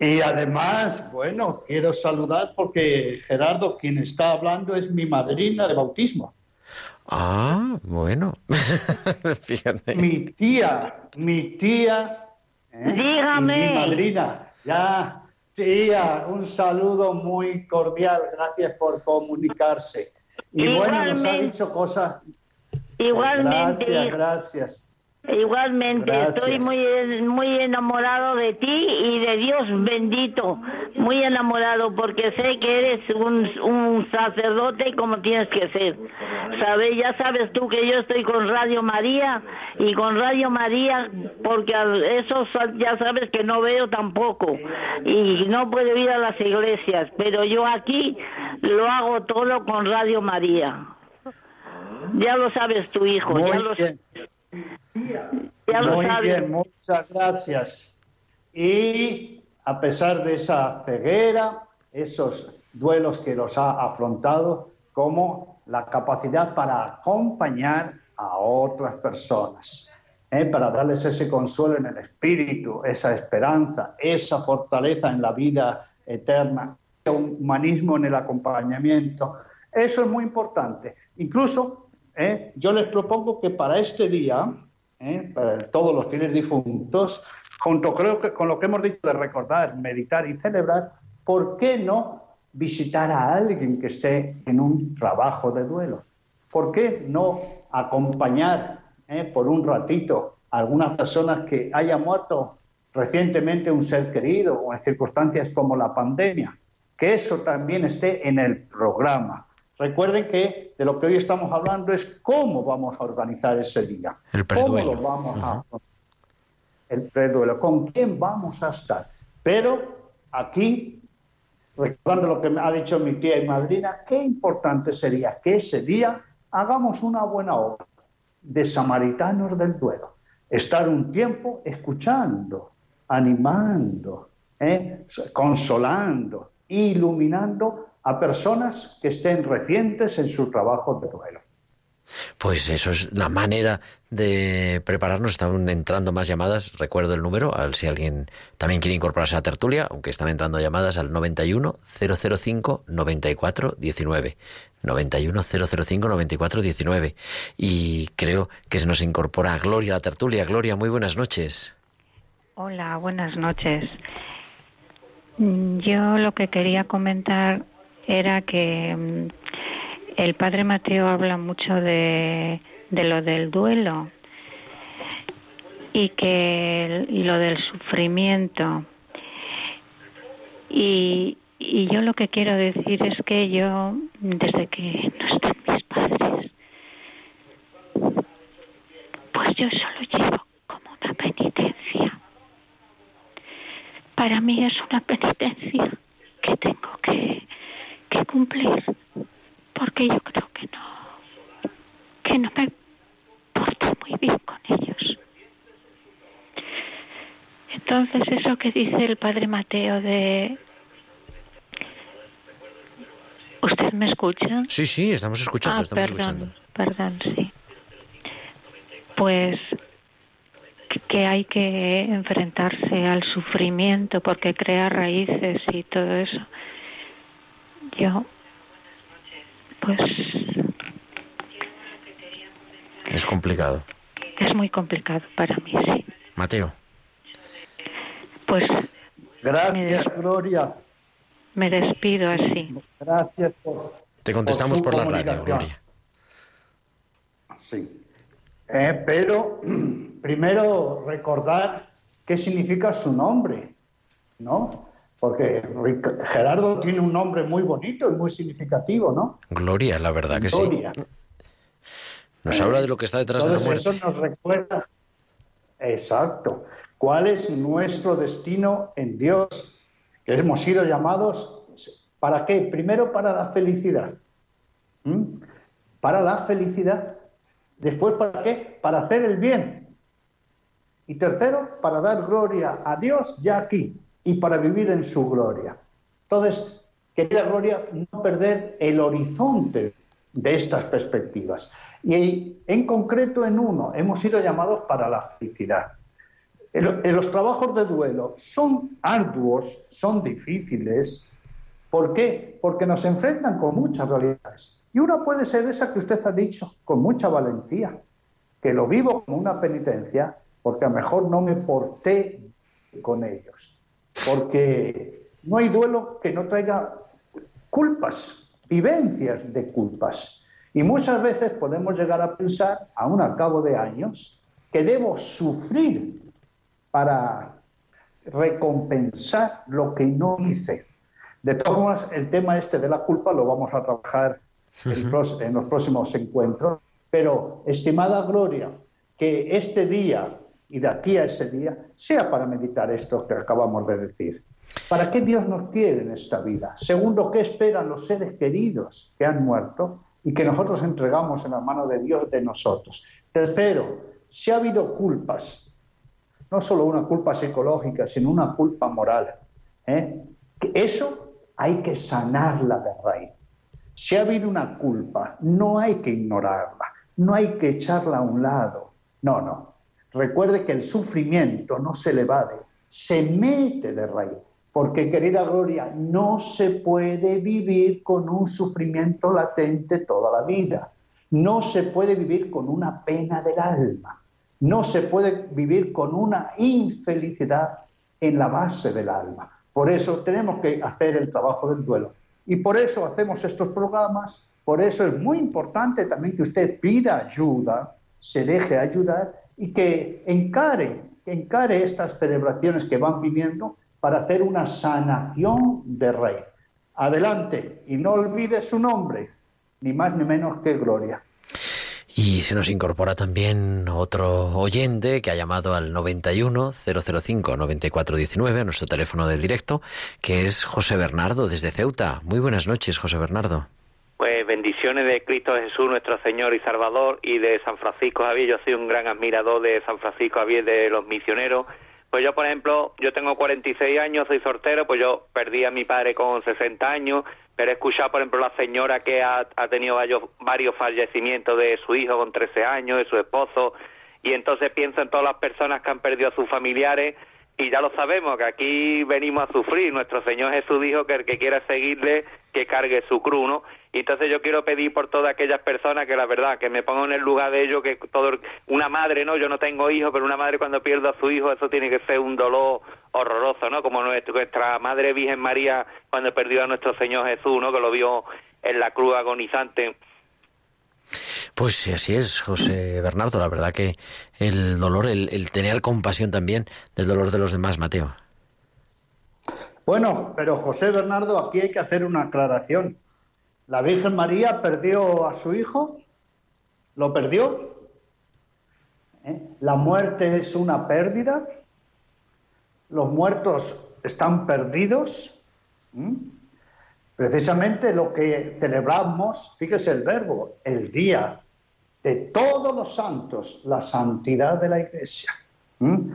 Y además, bueno, quiero saludar porque Gerardo, quien está hablando, es mi madrina de bautismo. Ah, bueno. Fíjate. Mi tía, mi tía. ¿eh? Dígame. Y mi madrina. Ya, tía, un saludo muy cordial. Gracias por comunicarse. Y bueno, nos ha Igualmente. dicho cosas. Igualmente, Gracias, gracias. Igualmente, Gracias. estoy muy, muy enamorado de ti y de Dios bendito, muy enamorado porque sé que eres un, un sacerdote como tienes que ser. ¿Sabes? Ya sabes tú que yo estoy con Radio María y con Radio María porque eso ya sabes que no veo tampoco y no puedo ir a las iglesias, pero yo aquí lo hago todo con Radio María. Ya lo sabes tu hijo, Muy ya lo, bien. Ya lo Muy sabes. bien, muchas gracias. Y a pesar de esa ceguera, esos duelos que los ha afrontado, como la capacidad para acompañar a otras personas, ¿eh? para darles ese consuelo en el espíritu, esa esperanza, esa fortaleza en la vida eterna, ese humanismo en el acompañamiento. Eso es muy importante. Incluso ¿eh? yo les propongo que para este día, ¿eh? para todos los fieles difuntos, junto creo que con lo que hemos dicho de recordar, meditar y celebrar, ¿por qué no visitar a alguien que esté en un trabajo de duelo? ¿Por qué no acompañar ¿eh? por un ratito a algunas personas que haya muerto recientemente un ser querido o en circunstancias como la pandemia? Que eso también esté en el programa. Recuerden que de lo que hoy estamos hablando es cómo vamos a organizar ese día. El ¿Cómo lo vamos a el preduelo? ¿Con quién vamos a estar? Pero aquí, recordando lo que me ha dicho mi tía y madrina, qué importante sería que ese día hagamos una buena obra de samaritanos del duelo. Estar un tiempo escuchando, animando, ¿eh? consolando, iluminando a personas que estén recientes en su trabajo de duelo. Pues eso es la manera de prepararnos. Están entrando más llamadas. Recuerdo el número, a ver si alguien también quiere incorporarse a la tertulia, aunque están entrando llamadas al 91 005 94 19. 91 005 94 19. Y creo que se nos incorpora Gloria a la tertulia. Gloria, muy buenas noches. Hola, buenas noches. Mm, Yo lo que quería comentar era que mm, el padre Mateo habla mucho de, lo del duelo y que y lo del sufrimiento. Y, y yo lo que quiero decir es que yo, desde que no están mis padres, pues yo solo llevo como una penitencia. Para mí es una penitencia que tengo que, que cumplir, porque yo creo que no, que no me porto muy bien con ellos. Entonces eso que dice el padre Mateo de... ¿Usted me escucha? Sí, sí, estamos escuchando, Ah, estamos perdón, escuchando. perdón, sí. Pues que- que hay que enfrentarse al sufrimiento porque crea raíces y todo eso. Yo, pues Es complicado. es muy complicado para mí, sí. Mateo. Pues Gracias, Gloria. me despido así. Gracias por. Te contestamos su por la radio, comunicación. Gloria. Sí. Eh, pero primero recordar qué significa su nombre, ¿no? Porque Gerardo tiene un nombre muy bonito y muy significativo, ¿no? Gloria, la verdad que sí. Gloria. Nos habla de lo que está detrás de la muerte. eso nos recuerda, exacto, cuál es nuestro destino en Dios, que hemos sido llamados, ¿para qué? Primero para la felicidad, ¿Mm? para la felicidad, después para qué? Para hacer el bien, y tercero, para dar gloria a Dios ya aquí y para vivir en su gloria. Entonces, querida Gloria, no perder el horizonte de estas perspectivas. Y en concreto en uno, hemos sido llamados para la felicidad. El- en los trabajos de duelo son arduos, son difíciles. ¿Por qué? Porque nos enfrentan con muchas realidades. Y una puede ser esa que usted ha dicho, con mucha valentía, que lo vivo como una penitencia, porque a lo mejor no me porté con ellos. Porque no hay duelo que no traiga culpas, vivencias de culpas. Y muchas veces podemos llegar a pensar, aún al cabo de años, que debo sufrir para recompensar lo que no hice. De todas formas, el tema este de la culpa lo vamos a trabajar en los próximos encuentros. Pero, estimada Gloria, que este día y de aquí a ese día sea para meditar esto que acabamos de decir. ¿Para qué Dios nos quiere en esta vida? Segundo, ¿qué esperan los seres queridos que han muerto y que nosotros entregamos en la mano de Dios de nosotros? Tercero, si ha habido culpas, no solo una culpa psicológica, sino una culpa moral, ¿eh? eso hay que sanarla de raíz. Si ha habido una culpa, no hay que ignorarla, no hay que echarla a un lado. No, no. Recuerde que el sufrimiento no se le se mete de raíz. Porque, querida Gloria, no se puede vivir con un sufrimiento latente toda la vida. No se puede vivir con una pena del alma. No se puede vivir con una infelicidad en la base del alma. Por eso tenemos que hacer el trabajo del duelo. Y por eso hacemos estos programas. Por eso es muy importante también que usted pida ayuda, se deje ayudar y que encare, encare estas celebraciones que van viviendo para hacer una sanación de rey. Adelante y no olvide su nombre, ni más ni menos que Gloria. Y se nos incorpora también otro oyente que ha llamado al 91 005 9419, nuestro teléfono del directo, que es José Bernardo desde Ceuta. Muy buenas noches, José Bernardo. Pues bendiciones de Cristo Jesús, nuestro Señor y Salvador, y de San Francisco Javier. Yo soy un gran admirador de San Francisco Javier de los misioneros. Pues yo, por ejemplo, yo tengo 46 años, soy sortero, pues yo perdí a mi padre con 60 años, pero he escuchado, por ejemplo, la señora que ha, ha tenido varios, varios fallecimientos de su hijo con 13 años, de su esposo, y entonces pienso en todas las personas que han perdido a sus familiares y ya lo sabemos que aquí venimos a sufrir. Nuestro Señor Jesús dijo que el que quiera seguirle, que cargue su cruz, ¿no? Y entonces yo quiero pedir por todas aquellas personas que la verdad, que me pongan en el lugar de ellos, que todo, una madre, ¿no? Yo no tengo hijos, pero una madre cuando pierde a su hijo, eso tiene que ser un dolor horroroso, ¿no? Como nuestra Madre Virgen María cuando perdió a nuestro Señor Jesús, ¿no? Que lo vio en la cruz agonizante. Pues sí, así es, José Bernardo. La verdad que el dolor, el, el tener compasión también del dolor de los demás, Mateo. Bueno, pero José Bernardo, aquí hay que hacer una aclaración. La Virgen María perdió a su hijo, lo perdió. ¿Eh? La muerte es una pérdida. Los muertos están perdidos. ¿Mm? Precisamente lo que celebramos, fíjese el verbo, el día de todos los santos, la santidad de la Iglesia. ¿Mm?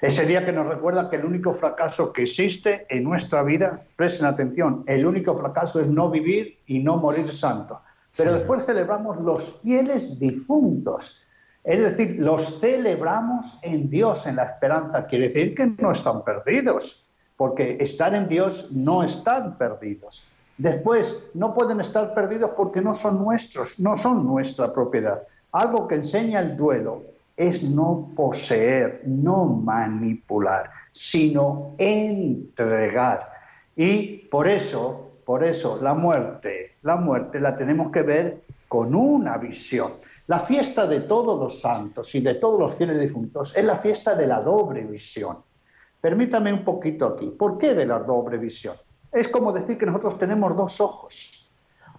Ese día que nos recuerda que el único fracaso que existe en nuestra vida, presten atención, el único fracaso es no vivir y no morir santo. Pero después celebramos los fieles difuntos, es decir, los celebramos en Dios, en la esperanza. Quiere decir que no están perdidos, porque estar en Dios no están perdidos. Después, no pueden estar perdidos porque no son nuestros, no son nuestra propiedad. Algo que enseña el duelo es no poseer, no manipular, sino entregar. Y por eso, por eso la muerte, la muerte la tenemos que ver con una visión. La fiesta de todos los santos y de todos los fieles difuntos es la fiesta de la doble visión. Permítame un poquito aquí. ¿Por qué de la doble visión? Es como decir que nosotros tenemos dos ojos.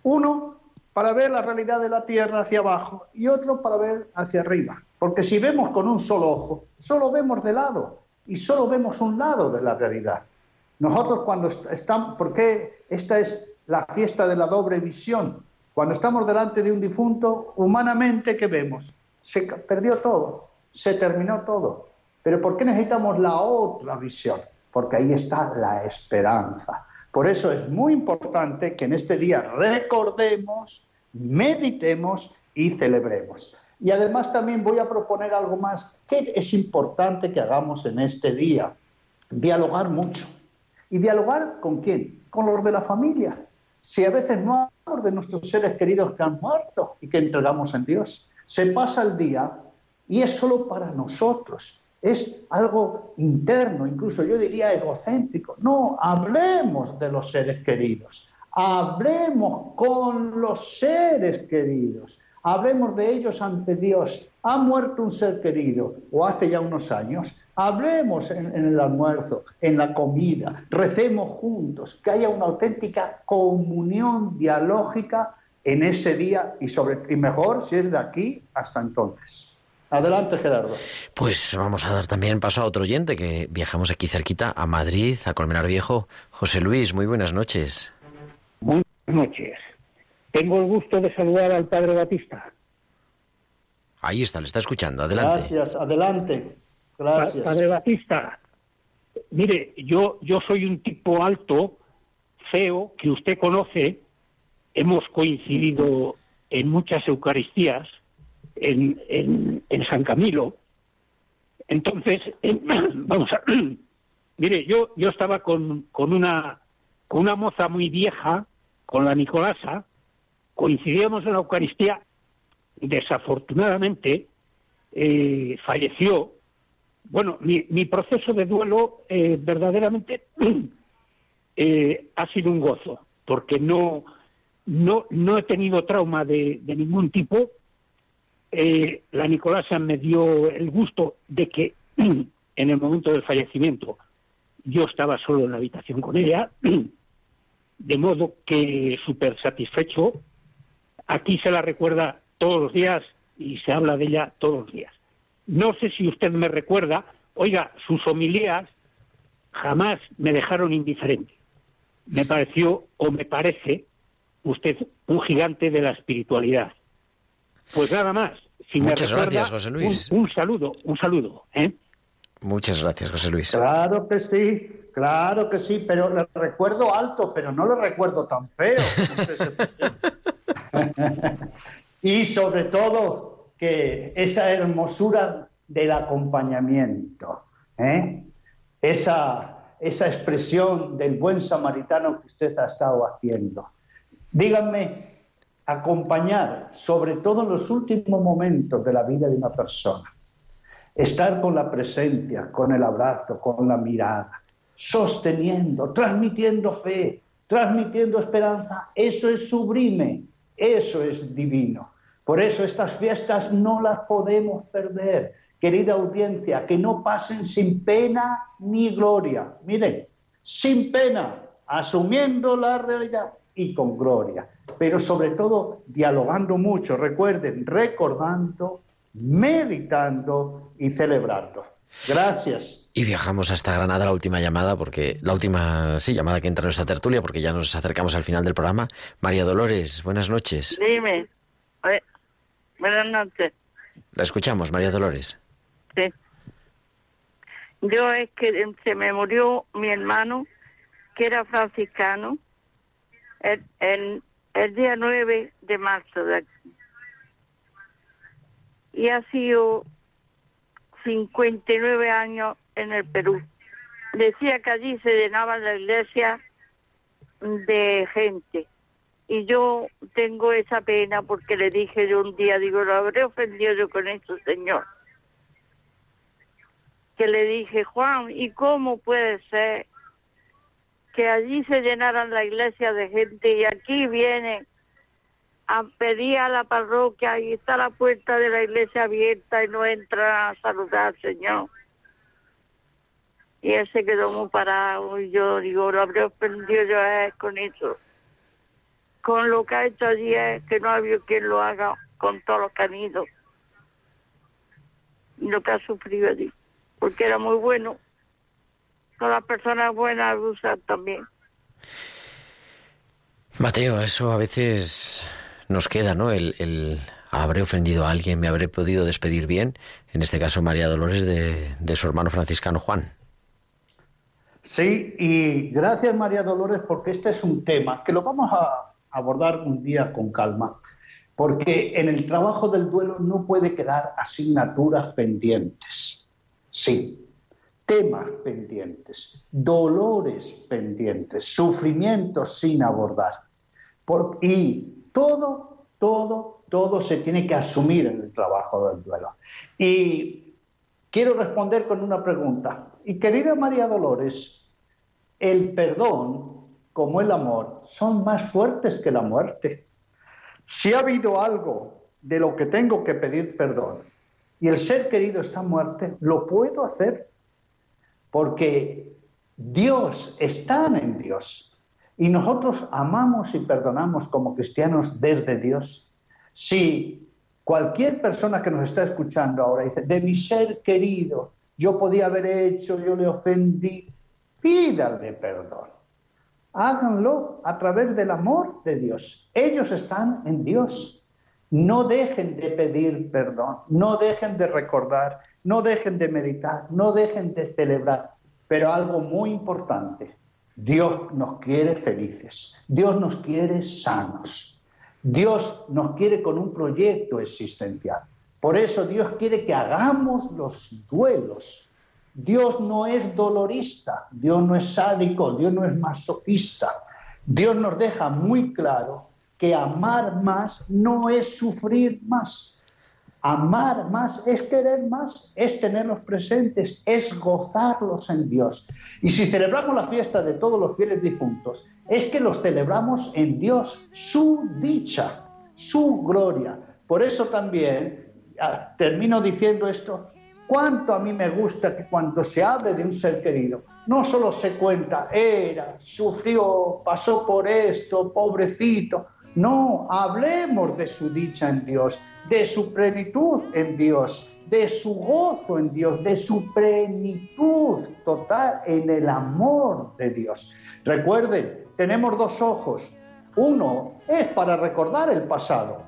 Uno para ver la realidad de la tierra hacia abajo y otro para ver hacia arriba. Porque si vemos con un solo ojo, solo vemos de lado y solo vemos un lado de la realidad. Nosotros cuando estamos, porque esta es la fiesta de la doble visión, cuando estamos delante de un difunto, humanamente, ¿qué vemos? Se perdió todo, se terminó todo. Pero ¿por qué necesitamos la otra visión? Porque ahí está la esperanza. Por eso es muy importante que en este día recordemos, meditemos y celebremos. Y además también voy a proponer algo más que es importante que hagamos en este día. Dialogar mucho. ¿Y dialogar con quién? Con los de la familia. Si a veces no hablamos de nuestros seres queridos que han muerto y que entregamos en Dios, se pasa el día y es solo para nosotros. Es algo interno, incluso yo diría egocéntrico. No, hablemos de los seres queridos. Hablemos con los seres queridos. Hablemos de ellos ante Dios. Ha muerto un ser querido o hace ya unos años. Hablemos en, en, el almuerzo, en la comida, recemos juntos, que haya una auténtica comunión dialógica en ese día y, sobre, y mejor si es de aquí hasta entonces. Adelante, Gerardo. Pues vamos a dar también paso a otro oyente que viajamos aquí cerquita a Madrid, a Colmenar Viejo. José Luis, muy buenas noches. Buenas noches. Tengo el gusto de saludar al padre Batista. Ahí está, le está escuchando. Adelante. Gracias, adelante. Gracias. Padre Batista, mire, yo, yo soy un tipo alto, feo, que usted conoce. Hemos coincidido en muchas Eucaristías en, en, en San Camilo. Entonces, en, vamos a. mire, yo, yo estaba con, con, una, con una moza muy vieja, con la Nicolasa, coincidíamos en la Eucaristía. Desafortunadamente, eh, falleció bueno, mi, mi, proceso de duelo eh, verdaderamente eh, ha sido un gozo, porque no, no, no he tenido trauma de, de ningún tipo. La Nicolasa me dio el gusto de que en el momento del fallecimiento yo estaba solo en la habitación con ella, de modo que súper satisfecho. Aquí se la recuerda todos los días y se habla de ella todos los días. No sé si usted me recuerda, oiga, sus homilías jamás me dejaron indiferente. Me pareció, o me parece, usted un gigante de la espiritualidad. Pues nada más. Si Muchas me recuerda, gracias, José Luis. Un, un saludo, un saludo. ¿eh? Muchas gracias, José Luis. Claro que sí, claro que sí, pero le recuerdo alto, pero no lo recuerdo tan feo. y sobre todo que esa hermosura del acompañamiento, ¿eh? esa, esa expresión del buen samaritano que usted ha estado haciendo. Díganme, acompañar, sobre todo en los últimos momentos de la vida de una persona, estar con la presencia, con el abrazo, con la mirada, sosteniendo, transmitiendo fe, transmitiendo esperanza, eso es sublime, eso es divino. Por eso estas fiestas no las podemos perder. Querida audiencia, que no pasen sin pena ni gloria. Miren, sin pena, asumiendo la realidad y con gloria. Pero sobre todo dialogando mucho, recuerden, recordando, meditando y celebrando. Gracias. Y viajamos hasta Granada, la última llamada, porque la última, sí, llamada que entra en nuestra tertulia, porque ya nos acercamos al final del programa. María Dolores, buenas noches. Dime. Eh, buenas noches. La escuchamos, María Dolores. Sí. Yo es que se me murió mi hermano, que era franciscano, el, el, el día 9 de marzo de aquí. Y ha sido 59 años en el Perú. Decía que allí se llenaba la iglesia de gente. Y yo tengo esa pena porque le dije yo un día, digo, lo habré ofendido yo con esto, Señor. Que le dije, Juan, ¿y cómo puede ser que allí se llenaran la iglesia de gente y aquí vienen a pedir a la parroquia y está la puerta de la iglesia abierta y no entra a saludar, Señor? Y él se quedó muy parado y yo digo, lo habré ofendido yo él con eso. Con lo que ha hecho allí es que no ha habido quien lo haga con todos los canidos. Y lo que ha sufrido allí. Porque era muy bueno. Con las personas buenas abusan también. Mateo, eso a veces nos queda, ¿no? El, el, habré ofendido a alguien, me habré podido despedir bien. En este caso, María Dolores de, de su hermano franciscano Juan. Sí, y gracias María Dolores porque este es un tema que lo vamos a abordar un día con calma, porque en el trabajo del duelo no puede quedar asignaturas pendientes. Sí, temas pendientes, dolores pendientes, sufrimientos sin abordar. Por, y todo, todo, todo se tiene que asumir en el trabajo del duelo. Y quiero responder con una pregunta. Y querida María Dolores, el perdón como el amor son más fuertes que la muerte. Si ha habido algo de lo que tengo que pedir perdón y el ser querido está muerto, lo puedo hacer porque Dios está en Dios y nosotros amamos y perdonamos como cristianos desde Dios. Si cualquier persona que nos está escuchando ahora dice, de mi ser querido, yo podía haber hecho, yo le ofendí, pídanle perdón. Háganlo a través del amor de Dios. Ellos están en Dios. No dejen de pedir perdón, no dejen de recordar, no dejen de meditar, no dejen de celebrar. Pero algo muy importante, Dios nos quiere felices, Dios nos quiere sanos, Dios nos quiere con un proyecto existencial. Por eso Dios quiere que hagamos los duelos. Dios no es dolorista, Dios no es sádico, Dios no es masoquista. Dios nos deja muy claro que amar más no es sufrir más. Amar más es querer más, es tenerlos presentes, es gozarlos en Dios. Y si celebramos la fiesta de todos los fieles difuntos, es que los celebramos en Dios, su dicha, su gloria. Por eso también ah, termino diciendo esto, cuánto a mí me gusta que cuando se hable de un ser querido, no solo se cuenta, era, sufrió, pasó por esto, pobrecito, no, hablemos de su dicha en Dios, de su plenitud en Dios, de su gozo en Dios, de su plenitud total en el amor de Dios. Recuerden, tenemos dos ojos. Uno es para recordar el pasado,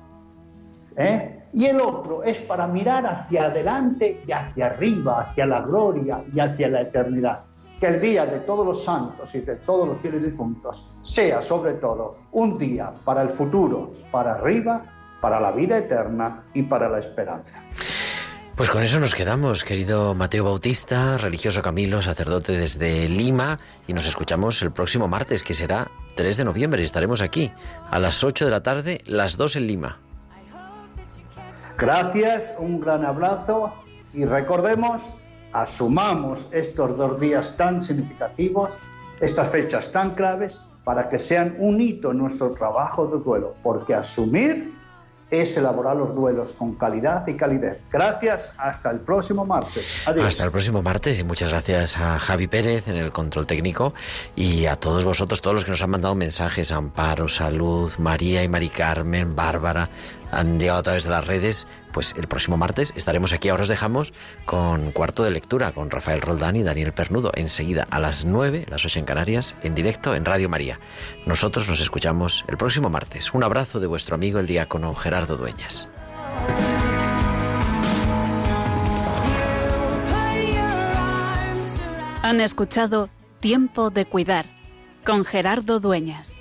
¿eh? Y el otro es para mirar hacia adelante y hacia arriba, hacia la gloria y hacia la eternidad. Que el día de todos los santos y de todos los fieles difuntos sea sobre todo un día para el futuro, para arriba, para la vida eterna y para la esperanza. Pues con eso nos quedamos, querido Mateo Bautista, religioso Camilo, sacerdote desde Lima, y nos escuchamos el próximo martes, que será 3 de noviembre. Estaremos aquí a las 8 de la tarde, las 2 en Lima. Gracias, un gran abrazo y recordemos, asumamos estos dos días tan significativos, estas fechas tan claves, para que sean un hito en nuestro trabajo de duelo, porque asumir es elaborar los duelos con calidad y calidez. Gracias, hasta el próximo martes. Hasta el próximo martes y muchas gracias a Javi Pérez en el control técnico y a todos vosotros, todos los que nos han mandado mensajes, Amparo, Salud, María y Mari Carmen, Bárbara, han llegado a través de las redes. Pues el próximo martes estaremos aquí. Ahora os dejamos con cuarto de lectura con Rafael Roldán y Daniel Pernudo. Enseguida a las 9, las 8 en Canarias, en directo en Radio María. Nosotros nos escuchamos el próximo martes. Un abrazo de vuestro amigo el diácono Gerardo Dueñas. Han escuchado Tiempo de Cuidar con Gerardo Dueñas.